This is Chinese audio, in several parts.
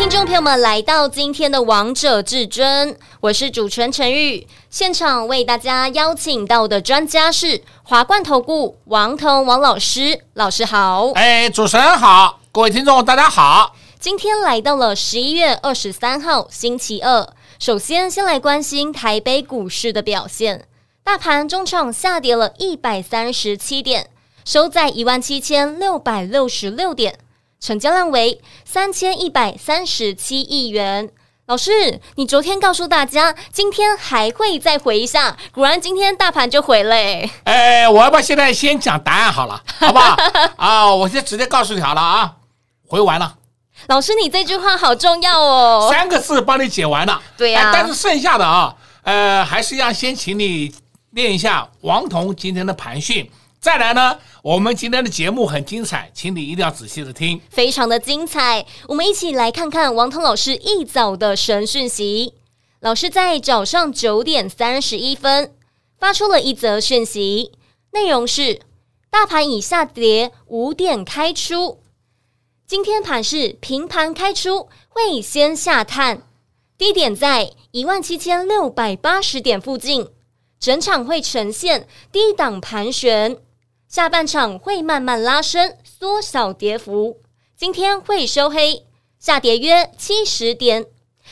听众朋友们来到今天的《王者至尊》，我是主持人陈玉。现场为大家邀请到的专家是华冠投顾王腾王老师，老师好。哎，主持人好，各位听众大家好。今天来到了十一月二十三号星期二，首先先来关心台北股市的表现。大盘中场下跌了一百三十七点，收在一万七千六百六十六点，成交量为三千一百三十七亿元。老师，你昨天告诉大家今天还会再回一下，果然今天大盘就回了。哎，我要不要现在先讲答案好了，好不好？啊，我先直接告诉你好了啊，回完了。老师，你这句话好重要哦！三个字帮你解完了，对呀、啊。但是剩下的啊，呃，还是要先请你念一下王彤今天的盘讯。再来呢，我们今天的节目很精彩，请你一定要仔细的听，非常的精彩。我们一起来看看王彤老师一早的神讯息。老师在早上九点三十一分发出了一则讯息，内容是：大盘已下跌五点开出。今天盘是平盘开出，会先下探，低点在一万七千六百八十点附近，整场会呈现低档盘旋，下半场会慢慢拉升，缩小跌幅。今天会收黑，下跌约七十点。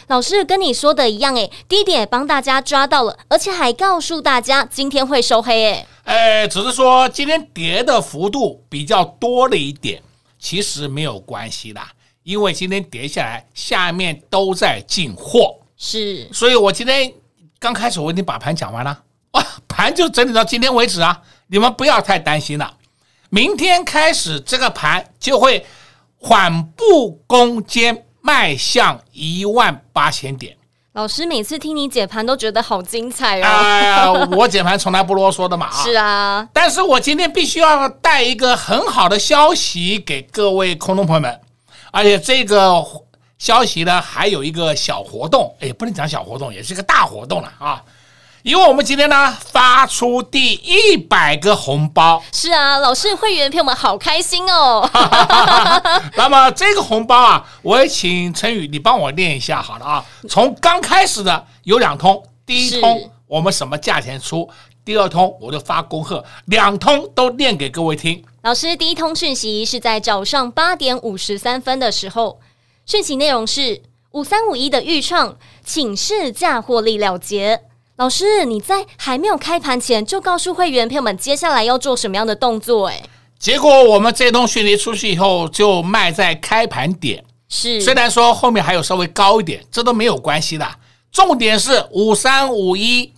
老师跟你说的一样，诶，低点也帮大家抓到了，而且还告诉大家今天会收黑，诶，哎，只是说今天跌的幅度比较多了一点。其实没有关系啦，因为今天跌下来，下面都在进货，是，所以我今天刚开始我已经把盘讲完了，哇，盘就整理到今天为止啊，你们不要太担心了，明天开始这个盘就会缓步攻坚，迈向一万八千点。老师每次听你解盘都觉得好精彩哦！哎呀，我解盘从来不啰嗦的嘛。是啊，但是我今天必须要带一个很好的消息给各位空中朋友们，而且这个消息呢还有一个小活动，也，不能讲小活动，也是个大活动了啊。因为我们今天呢发出第一百个红包，是啊，老师会员朋友们好开心哦。那么这个红包啊，我也请陈宇你帮我念一下好了啊。从刚开始的有两通，第一通我们什么价钱出，第二通我就发恭贺，两通都念给各位听。老师第一通讯息是在早上八点五十三分的时候，讯息内容是五三五一的预创，请市价获利了结。老师，你在还没有开盘前就告诉会员朋友们接下来要做什么样的动作？哎，结果我们这通讯息出去以后就卖在开盘点，是虽然说后面还有稍微高一点，这都没有关系的。重点是五三五一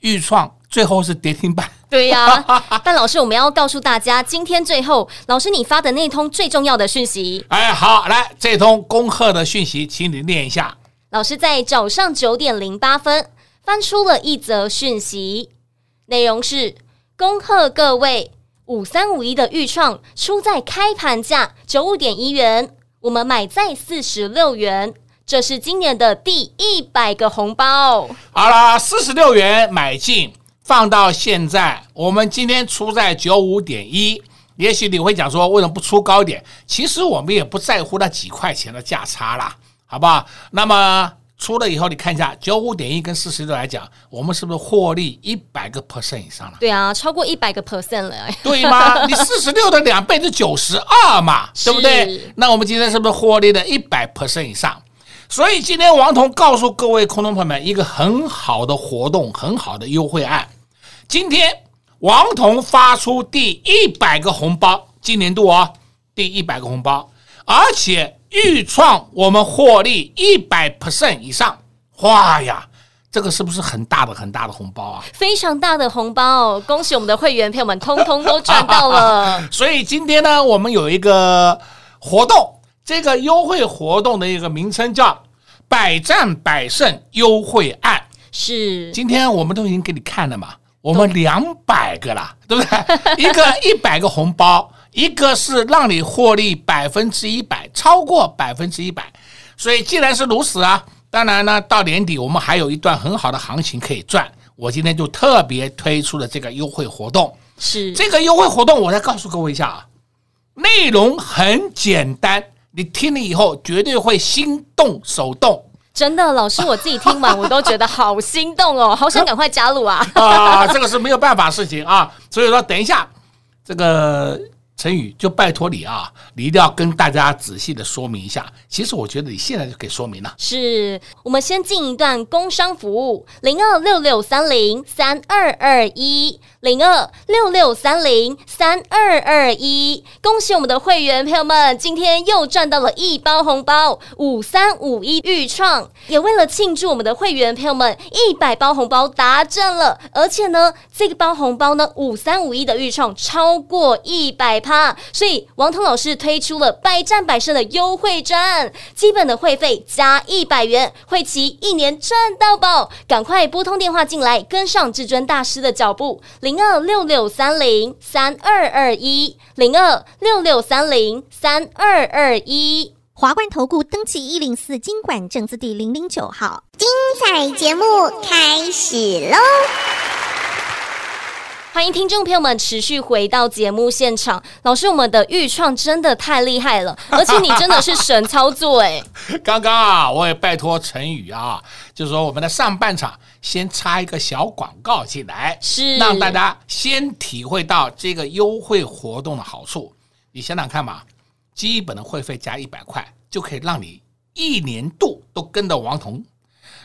预创最后是跌停板。对呀、啊，但老师我们要告诉大家，今天最后老师你发的那通最重要的讯息。哎，好，来这通恭贺的讯息，请你念一下。老师在早上九点零八分。翻出了一则讯息，内容是恭贺各位五三五一的预创出在开盘价九五点一元，我们买在四十六元，这是今年的第一百个红包。好了，四十六元买进，放到现在，我们今天出在九五点一。也许你会讲说，为什么不出高点？其实我们也不在乎那几块钱的价差啦，好不好？那么。出了以后，你看一下九五点一跟四十六来讲，我们是不是获利一百个 percent 以上了？对啊，超过一百个 percent 了。对吗？你四十六的两倍是九十二嘛，对不对？那我们今天是不是获利了一百 percent 以上？所以今天王彤告诉各位空中朋友们一个很好的活动，很好的优惠案。今天王彤发出第一百个红包，今年度哦，第一百个红包，而且。钰创我们获利一百 percent 以上，哇呀，这个是不是很大的很大的红包啊？非常大的红包，恭喜我们的会员朋友们，通通都赚到了。所以今天呢，我们有一个活动，这个优惠活动的一个名称叫“百战百胜优惠案”。是，今天我们都已经给你看了嘛，我们两百个了，对不对？一个一百个红包，一个是让你获利百分之一百，超过百分之一百。所以既然是如此啊，当然呢，到年底我们还有一段很好的行情可以赚。我今天就特别推出了这个优惠活动。是这个优惠活动，我再告诉各位一下啊，内容很简单，你听了以后绝对会心动手动。真的，老师我自己听完 我都觉得好心动哦，好想赶快加入啊！啊，这个是没有办法的事情啊，所以说等一下这个。陈宇，就拜托你啊，你一定要跟大家仔细的说明一下。其实我觉得你现在就可以说明了。是我们先进一段工商服务，零二六六三零三二二一，零二六六三零三二二一。恭喜我们的会员朋友们，今天又赚到了一包红包，五三五一预创。也为了庆祝我们的会员朋友们一百包红包达阵了，而且呢，这个包红包呢，五三五一的预创超过一百趴。所以王彤老师推出了百战百胜的优惠战，基本的会费加一百元，会期一年赚到宝。赶快拨通电话进来，跟上至尊大师的脚步，零零二六六三零三二二一，零二六六三零三二二一。华冠投顾登记一零四经管证字第零零九号，精彩节目开始喽！欢迎听众朋友们持续回到节目现场。老师，我们的预创真的太厉害了，而且你真的是神操作哎！刚刚啊，我也拜托陈宇啊，就是说我们的上半场先插一个小广告进来，是让大家先体会到这个优惠活动的好处。你想想看嘛，基本的会费加一百块，就可以让你一年度都跟着王彤。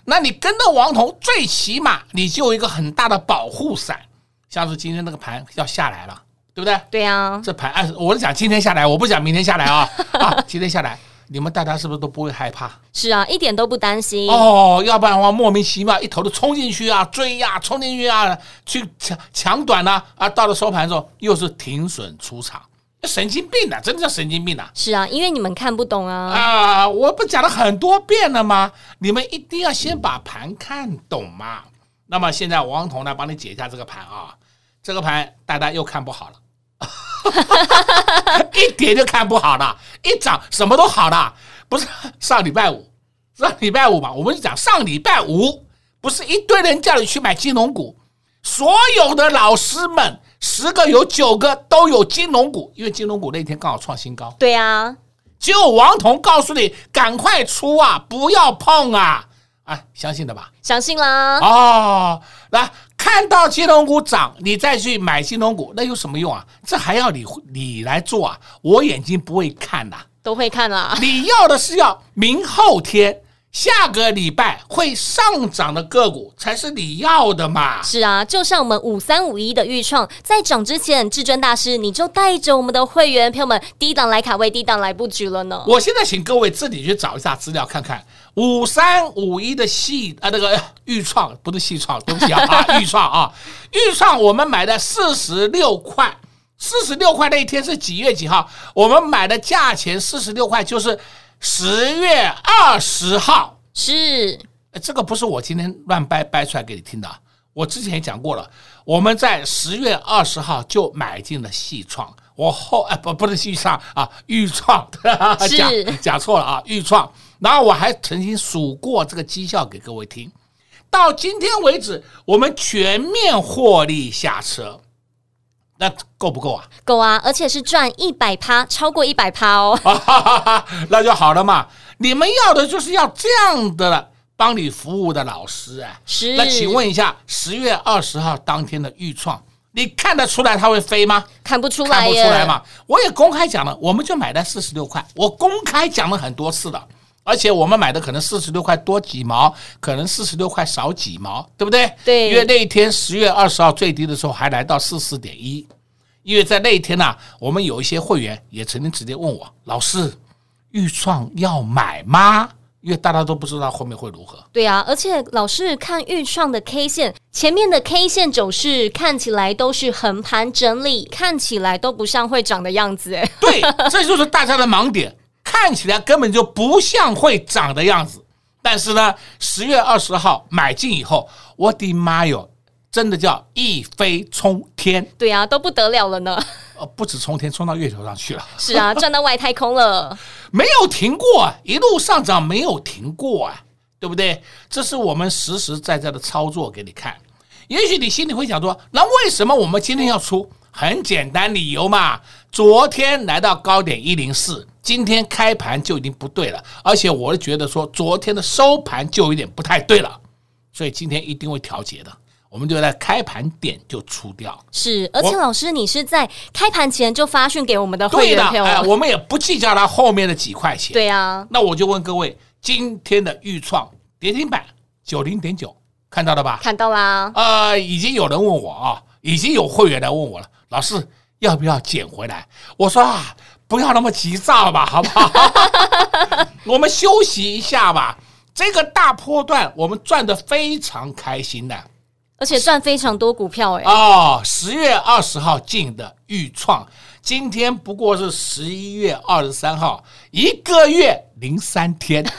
那你跟着王彤，最起码你就有一个很大的保护伞。像是今天那个盘要下来了，对不对？对呀、啊，这盘，哎，我是讲今天下来，我不讲明天下来啊 啊！今天下来，你们大家是不是都不会害怕？是啊，一点都不担心哦。要不然的话，莫名其妙一头都冲进去啊，追呀、啊，冲进去啊，去抢抢短呢啊，到了收盘的时候又是停损出场，神经病啊，真的叫神经病啊！是啊，因为你们看不懂啊啊！我不讲了很多遍了吗？你们一定要先把盘看懂嘛。那么现在王彤来帮你解一下这个盘啊，这个盘大家又看不好了，一点就看不好了，一涨什么都好了，不是上礼拜五，上礼拜五嘛，我们就讲上礼拜五，不是一堆人叫你去买金融股，所有的老师们十个有九个都有金融股，因为金融股那天刚好创新高，对啊，就王彤告诉你赶快出啊，不要碰啊。啊，相信的吧？相信啦。哦，来看到金融股涨，你再去买金融股，那有什么用啊？这还要你你来做啊？我眼睛不会看呐、啊，都会看啦。你要的是要明后天、下个礼拜会上涨的个股才是你要的嘛？是啊，就像我们五三五一的预创，在涨之前，至尊大师你就带着我们的会员朋友们低档来卡位，低档来布局了呢。我现在请各位自己去找一下资料看看。五三五一的细啊，那个预创不是细创，对不起啊，啊，钰创啊，预创我们买的四十六块，四十六块那一天是几月几号？我们买的价钱四十六块，就是十月二十号。是，这个不是我今天乱掰掰出来给你听的，我之前也讲过了，我们在十月二十号就买进了细创，我后哎不不是细创啊，预创，是讲讲错了啊，预创。然后我还曾经数过这个绩效给各位听，到今天为止，我们全面获利下车，那够不够啊？够啊，而且是赚一百趴，超过一百趴哦，那就好了嘛。你们要的就是要这样的帮你服务的老师啊。是。那请问一下，十月二十号当天的预创，你看得出来它会飞吗？看不出来，看不出来嘛。我也公开讲了，我们就买在四十六块，我公开讲了很多次了。而且我们买的可能四十六块多几毛，可能四十六块少几毛，对不对？对。因为那一天十月二十号最低的时候还来到四四点一，因为在那一天呢、啊，我们有一些会员也曾经直接问我，老师，预创要买吗？因为大家都不知道后面会如何。对啊，而且老师看预创的 K 线，前面的 K 线走势看起来都是横盘整理，看起来都不像会涨的样子。哎，对，这就是大家的盲点。看起来根本就不像会涨的样子，但是呢，十月二十号买进以后，我的妈哟，真的叫一飞冲天。对啊，都不得了了呢。呃，不止冲天，冲到月球上去了。是啊，赚到外太空了，没有停过，一路上涨没有停过啊，对不对？这是我们实实在在的操作给你看。也许你心里会想说，那为什么我们今天要出？很简单，理由嘛。昨天来到高点一零四，今天开盘就已经不对了，而且我是觉得说，昨天的收盘就有点不太对了，所以今天一定会调节的。我们就在开盘点就出掉，是，而且老师，你是在开盘前就发讯给我们的会员朋友，哎，我们也不计较他后面的几块钱。对啊，那我就问各位，今天的预创跌停板九零点九，看到了吧？看到啦。呃，已经有人问我啊，已经有会员来问我了，老师要不要捡回来？我说啊，不要那么急躁吧，好不好？我们休息一下吧。这个大波段我们赚的非常开心的。而且赚非常多股票哎！哦，十月二十号进的预创，今天不过是十一月二十三号，一个月零三天。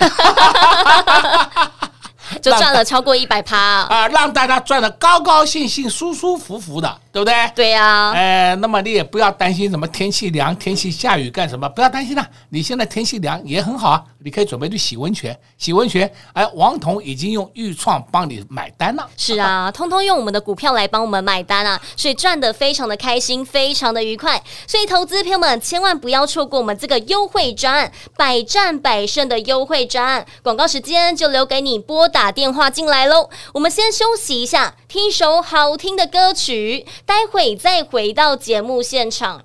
就赚了超过一百趴啊！让大家赚的高高兴兴、舒舒服服的，对不对？对呀、啊。哎，那么你也不要担心什么天气凉、天气下雨干什么，不要担心了。你现在天气凉也很好啊，你可以准备去洗温泉。洗温泉，哎，王彤已经用预创帮你买单了。是啊，通通用我们的股票来帮我们买单啊，所以赚的非常的开心，非常的愉快。所以投资朋友们千万不要错过我们这个优惠专案，百战百胜的优惠专案。广告时间就留给你拨打。打电话进来喽，我们先休息一下，听一首好听的歌曲，待会再回到节目现场。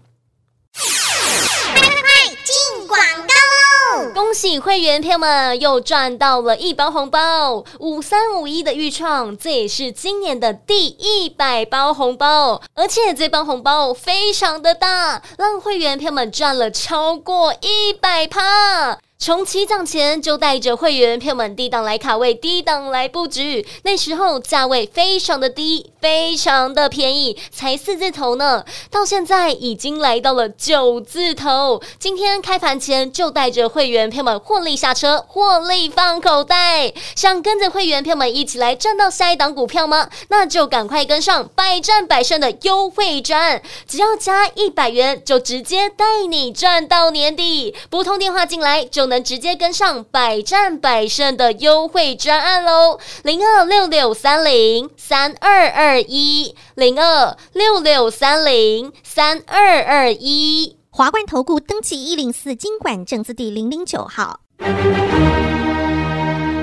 恭喜会员朋友们又赚到了一包红包，五三五一的预创，这也是今年的第一百包红包，而且这包红包非常的大，让会员朋友们赚了超过一百趴。从起涨前就带着会员票们低档来卡位，低档来布局。那时候价位非常的低，非常的便宜，才四字头呢。到现在已经来到了九字头。今天开盘前就带着会员票们获利下车，获利放口袋。想跟着会员票们一起来赚到下一档股票吗？那就赶快跟上百战百胜的优惠战，只要加一百元，就直接带你赚到年底。拨通电话进来就能。能直接跟上百战百胜的优惠专案喽，零二六六三零三二二一，零二六六三零三二二一，华冠投顾登记一零四金管证字第零零九号，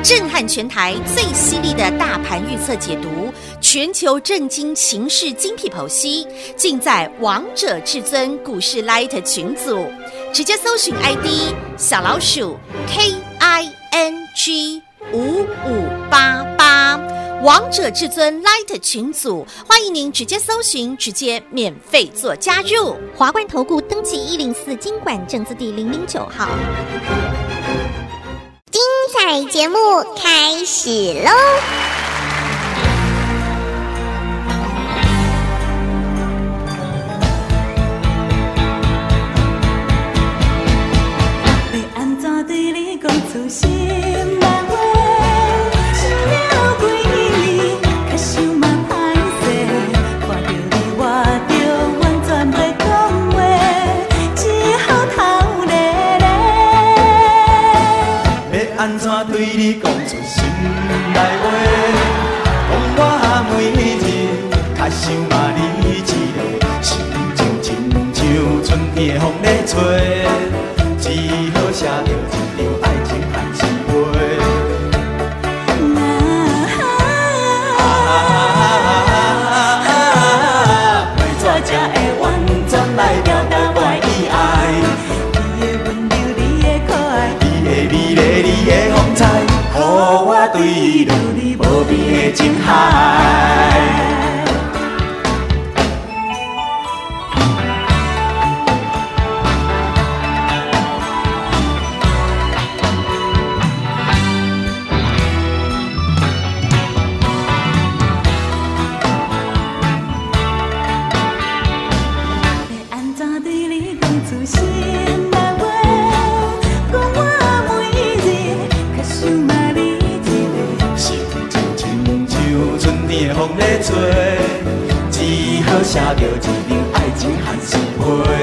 震撼全台最犀利的大盘预测解读，全球震惊情势精辟剖析，尽在王者至尊股市 Light 群组。直接搜寻 ID 小老鼠 K I N G 五五八八，王者至尊 Light 群组，欢迎您直接搜寻，直接免费做加入。华冠投顾登记一零四经管证字第零零九号，精彩节目开始喽！想啊你一个，心情亲像春天的风在吹。只好写着一张爱情汉字批。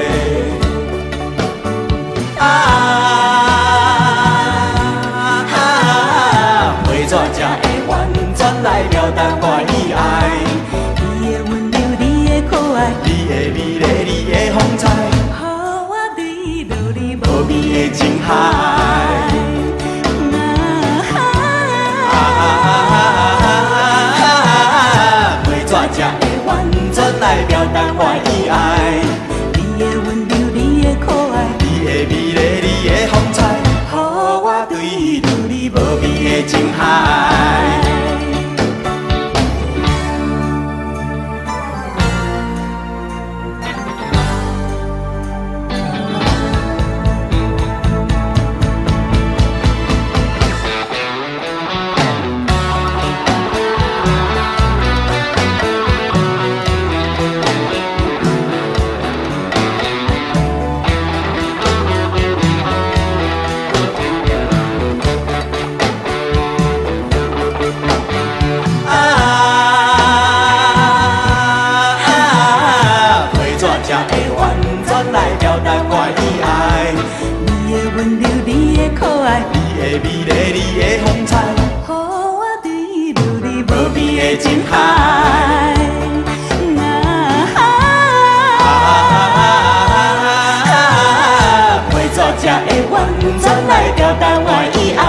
台湾，咱来表达我的爱。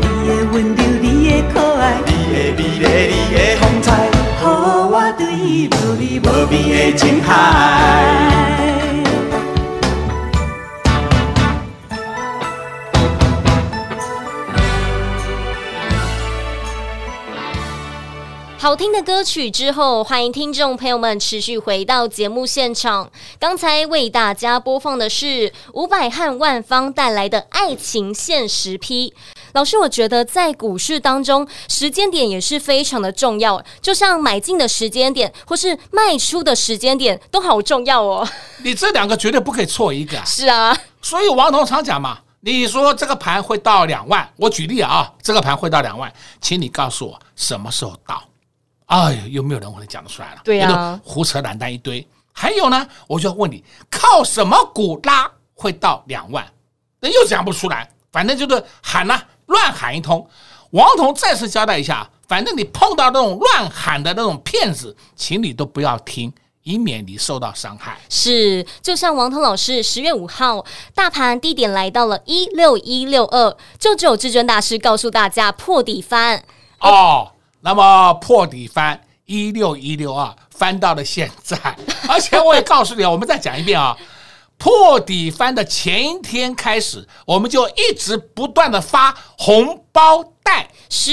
你的温柔，你的可爱，你的美丽，你的风采，予我对你无比无边的情海。好听的歌曲之后，欢迎听众朋友们持续回到节目现场。刚才为大家播放的是伍佰和万芳带来的《爱情现实批》。老师，我觉得在股市当中，时间点也是非常的重要，就像买进的时间点或是卖出的时间点都好重要哦。你这两个绝对不可以错一个啊。是啊，所以王彤常讲嘛，你说这个盘会到两万，我举例啊，这个盘会到两万，请你告诉我什么时候到。哎呀，有没有人可能讲得出来了？对呀、啊，胡扯懒蛋一堆。还有呢，我就要问你，靠什么股拉会到两万？那又讲不出来。反正就是喊呐、啊，乱喊一通。王彤再次交代一下，反正你碰到那种乱喊的那种骗子，请你都不要听，以免你受到伤害。是，就像王彤老师十月五号大盘低点来到了一六一六二，就只有至尊大师告诉大家破底翻。哦。那么破底翻一六一六二翻到了现在，而且我也告诉你啊，我们再讲一遍啊，破底翻的前一天开始，我们就一直不断的发红包袋。是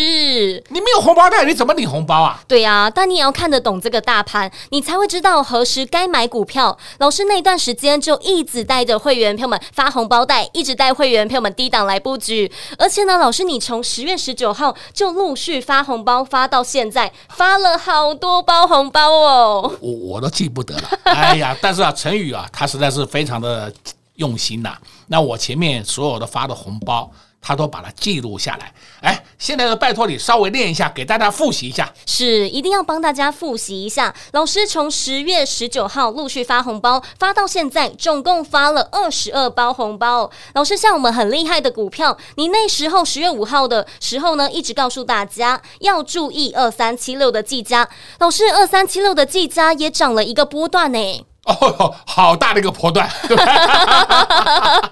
你没有红包袋，你怎么领红包啊？对呀、啊，但你也要看得懂这个大盘，你才会知道何时该买股票。老师那段时间就一直带着会员朋友们发红包袋，一直带会员朋友们低档来布局。而且呢，老师你从十月十九号就陆续发红包，发到现在，发了好多包红包哦。我我都记不得了。哎呀，但是啊，陈宇啊，他实在是非常的用心呐、啊。那我前面所有的发的红包。他都把它记录下来，哎，现在就拜托你稍微练一下，给大家复习一下。是，一定要帮大家复习一下。老师从十月十九号陆续发红包，发到现在，总共发了二十二包红包。老师像我们很厉害的股票，你那时候十月五号的时候呢，一直告诉大家要注意二三七六的技嘉。老师，二三七六的技嘉也涨了一个波段呢。哦，好大的一个波段，对吧？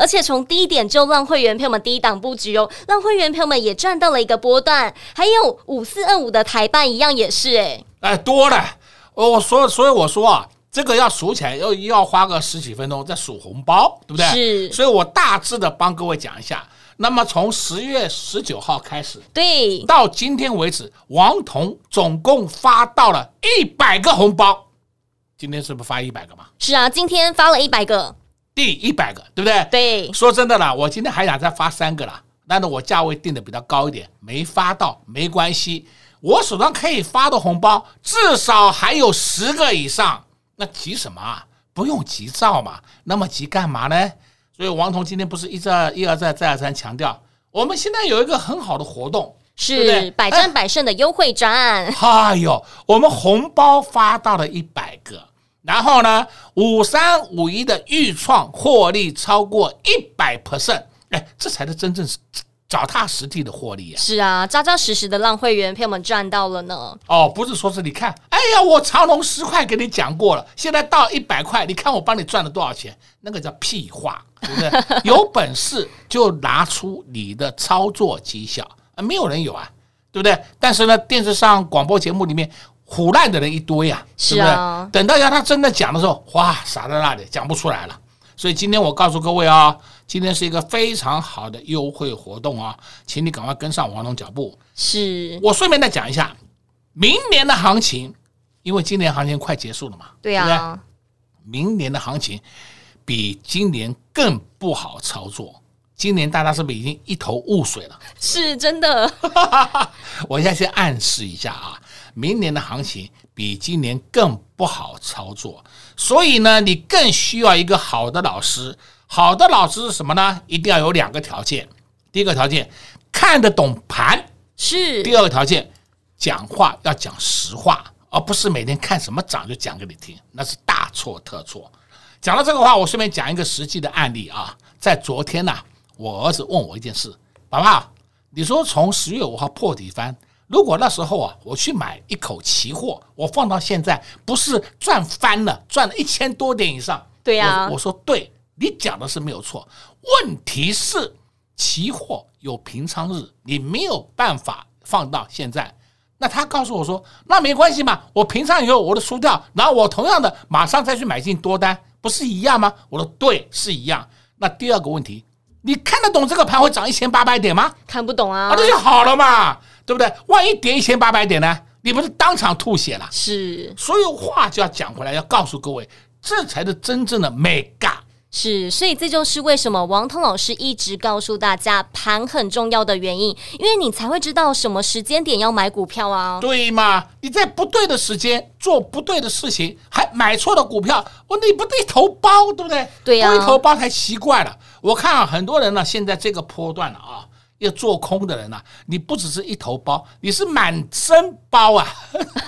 而且从低点就让会员朋友们低档布局哦，让会员朋友们也赚到了一个波段。还有五四二五的台办一样也是哎，哎多了，我所所以我说啊，这个要数起来要要花个十几分钟再数红包，对不对？是，所以我大致的帮各位讲一下。那么从十月十九号开始，对，到今天为止，王彤总共发到了一百个红包。今天是不是发一百个嘛？是啊，今天发了一百个。第一百个，对不对？对，说真的啦，我今天还想再发三个啦，但是我价位定的比较高一点，没发到没关系，我手上可以发的红包至少还有十个以上，那急什么啊？不用急躁嘛，那么急干嘛呢？所以王彤今天不是一再一而再再而三强调，我们现在有一个很好的活动。是百战百胜的优惠战。哎呦，我们红包发到了一百个，然后呢，五三五一的预创获利超过一百 percent，哎，这才是真正是脚踏实地的获利啊！是啊，扎扎实实的让会员陪我们赚到了呢。哦，不是说是你看，哎呀，我长隆十块给你讲过了，现在到一百块，你看我帮你赚了多少钱？那个叫屁话，对不对？有本事就拿出你的操作绩效啊，没有人有啊。对不对？但是呢，电视上广播节目里面唬烂的人一堆啊，是啊。等到要他真的讲的时候，哇，傻在那里讲不出来了。所以今天我告诉各位啊，今天是一个非常好的优惠活动啊，请你赶快跟上王龙脚步。是我顺便再讲一下明年的行情，因为今年行情快结束了嘛，对不对？明年的行情比今年更不好操作。今年大家是不是已经一头雾水了？是真的。我现在先暗示一下啊，明年的行情比今年更不好操作，所以呢，你更需要一个好的老师。好的老师是什么呢？一定要有两个条件。第一个条件，看得懂盘，是。第二个条件，讲话要讲实话，而不是每天看什么涨就讲给你听，那是大错特错。讲到这个话，我顺便讲一个实际的案例啊，在昨天呐、啊。我儿子问我一件事，爸爸，你说从十月五号破底翻，如果那时候啊，我去买一口期货，我放到现在，不是赚翻了，赚了一千多点以上？对呀，我说对，你讲的是没有错。问题是期货有平仓日，你没有办法放到现在。那他告诉我说，那没关系嘛，我平仓以后我都输掉，然后我同样的马上再去买进多单，不是一样吗？我说对，是一样。那第二个问题。你看得懂这个盘会涨一千八百点吗？看不懂啊，啊，那就好了嘛，对不对？万一跌一千八百点呢？你不是当场吐血了？是，所有话就要讲回来，要告诉各位，这才是真正的美嘎。是，所以这就是为什么王彤老师一直告诉大家盘很重要的原因，因为你才会知道什么时间点要买股票啊。对嘛？你在不对的时间做不对的事情，还买错了股票，我你不对头包，对不对？对呀、啊，一头包才奇怪了。我看啊，很多人呢，现在这个波段了啊，要做空的人啊，你不只是一头包，你是满身包啊，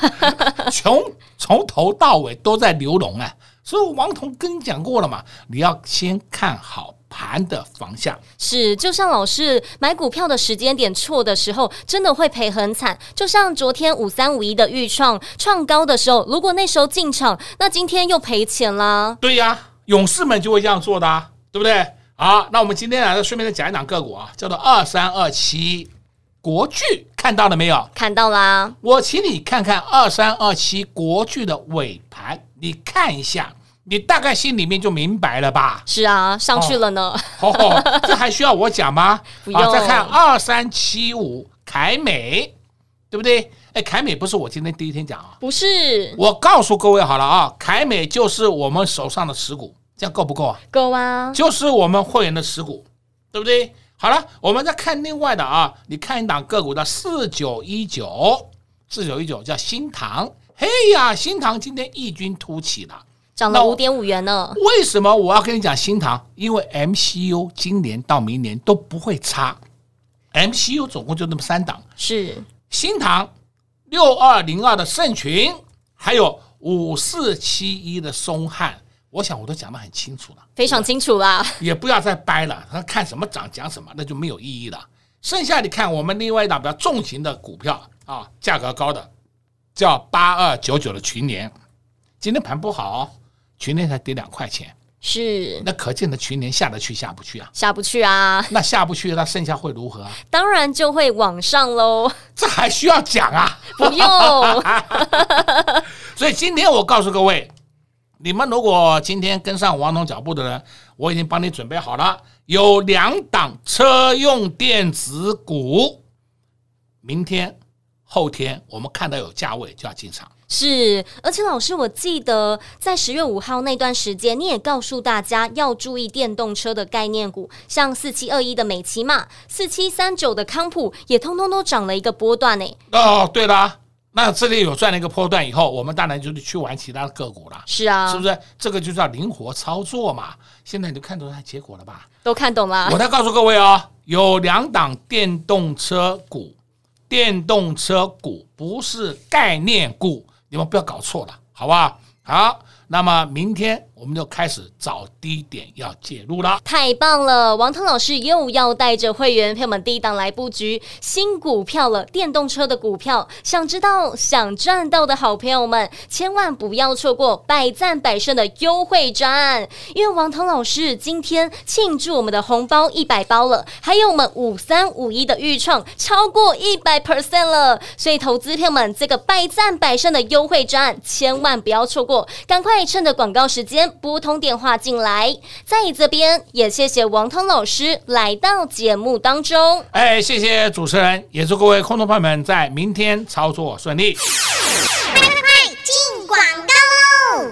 穷从头到尾都在流脓啊。所以王彤跟你讲过了嘛，你要先看好盘的方向。是，就像老师买股票的时间点错的时候，真的会赔很惨。就像昨天五三五一的预创创高的时候，如果那时候进场，那今天又赔钱啦。对呀，勇士们就会这样做的啊，对不对？好，那我们今天来顺便再讲一讲个股啊，叫做二三二七国巨，看到了没有？看到啦。我请你看看二三二七国巨的尾盘。你看一下，你大概心里面就明白了吧？是啊，上去了呢。哦，哦 这还需要我讲吗？不用。啊，再看二三七五凯美，对不对？哎，凯美不是我今天第一天讲啊，不是。我告诉各位好了啊，凯美就是我们手上的持股，这样够不够啊？够啊，就是我们会员的持股，对不对？好了，我们再看另外的啊，你看一档个股的四九一九，四九一九叫新塘。嘿呀，新塘今天异军突起了，涨了五点五元呢。为什么我要跟你讲新塘？因为 MCU 今年到明年都不会差，MCU 总共就那么三档，是新塘六二零二的盛群，还有五四七一的松汉。我想我都讲得很清楚了，非常清楚啦，也不要再掰了。他看什么涨讲什么，那就没有意义了。剩下你看我们另外一档比较重型的股票啊，价格高的。叫八二九九的群联，今天盘不好，群联才跌两块钱，是那可见的群联下得去下不去啊？下不去啊？那下不去，那剩下会如何啊？当然就会往上喽。这还需要讲啊？不用。所以今天我告诉各位，你们如果今天跟上王总脚步的人，我已经帮你准备好了，有两档车用电子股，明天。后天我们看到有价位就要进场，是，而且老师，我记得在十月五号那段时间，你也告诉大家要注意电动车的概念股，像四七二一的美琪嘛，四七三九的康普，也通通都涨了一个波段呢。哦，对了，那这里有赚了一个波段以后，我们当然就是去玩其他的个股了。是啊，是不是？这个就叫灵活操作嘛。现在你都看懂它结果了吧？都看懂了。我再告诉各位哦，有两档电动车股。电动车股不是概念股，你们不要搞错了，好不好？好。那么明天我们就开始找低点要介入了，太棒了！王腾老师又要带着会员朋友们低档来布局新股票了，电动车的股票。想知道、想赚到的好朋友们，千万不要错过百战百胜的优惠专案，因为王腾老师今天庆祝我们的红包一百包了，还有我们五三五一的预创超过一百 percent 了，所以投资朋友们这个百战百胜的优惠专案，千万不要错过，赶快！趁着广告时间拨通电话进来，在这边也谢谢王涛老师来到节目当中。哎，谢谢主持人，也祝各位空头朋友们在明天操作顺利。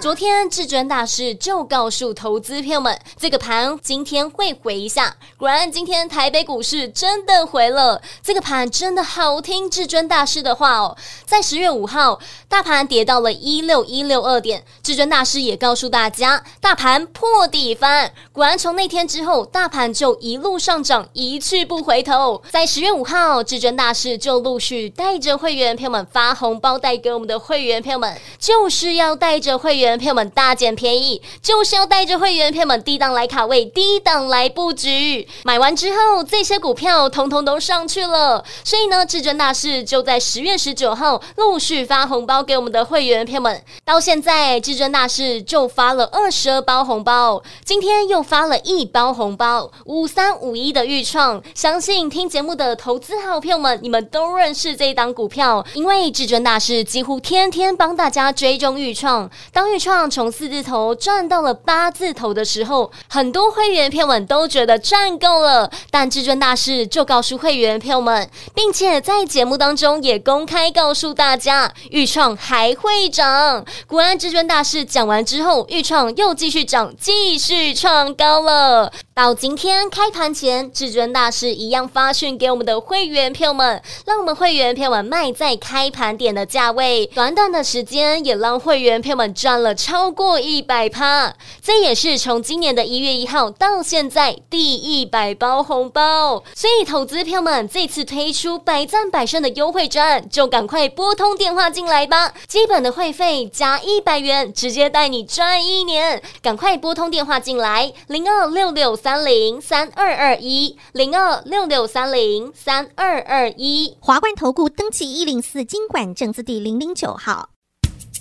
昨天至尊大师就告诉投资朋友们，这个盘今天会回一下。果然，今天台北股市真的回了。这个盘真的好听至尊大师的话哦。在十月五号，大盘跌到了一六一六二点，至尊大师也告诉大家，大盘破底翻。果然，从那天之后，大盘就一路上涨，一去不回头。在十月五号，至尊大师就陆续带着会员朋友们发红包，带给我们的会员朋友们，就是要带着会员。朋友们大捡便宜，就是要带着会员朋友们低档来卡位，低档来布局。买完之后，这些股票通通都上去了。所以呢，至尊大师就在十月十九号陆续发红包给我们的会员朋友们。到现在，至尊大师就发了二十二包红包，今天又发了一包红包，五三五一的预创。相信听节目的投资好朋友们，你们都认识这一档股票，因为至尊大师几乎天天帮大家追踪预创。当预创从四字头赚到了八字头的时候，很多会员朋友们都觉得赚够了。但至尊大师就告诉会员朋友们，并且在节目当中也公开告诉大家，预创还会涨。果然，至尊大师讲完之后，预创又继续涨，继续创高了。到今天开盘前，至尊大师一样发讯给我们的会员朋友们，让我们会员朋友们卖在开盘点的价位。短短的时间，也让会员朋友们赚了。超过一百趴，这也是从今年的一月一号到现在第一百包红包。所以，投资票们这次推出百战百胜的优惠券，就赶快拨通电话进来吧。基本的会费加一百元，直接带你赚一年。赶快拨通电话进来，零二六六三零三二二一，零二六六三零三二二一。华冠投顾登记一零四金管证字第零零九号。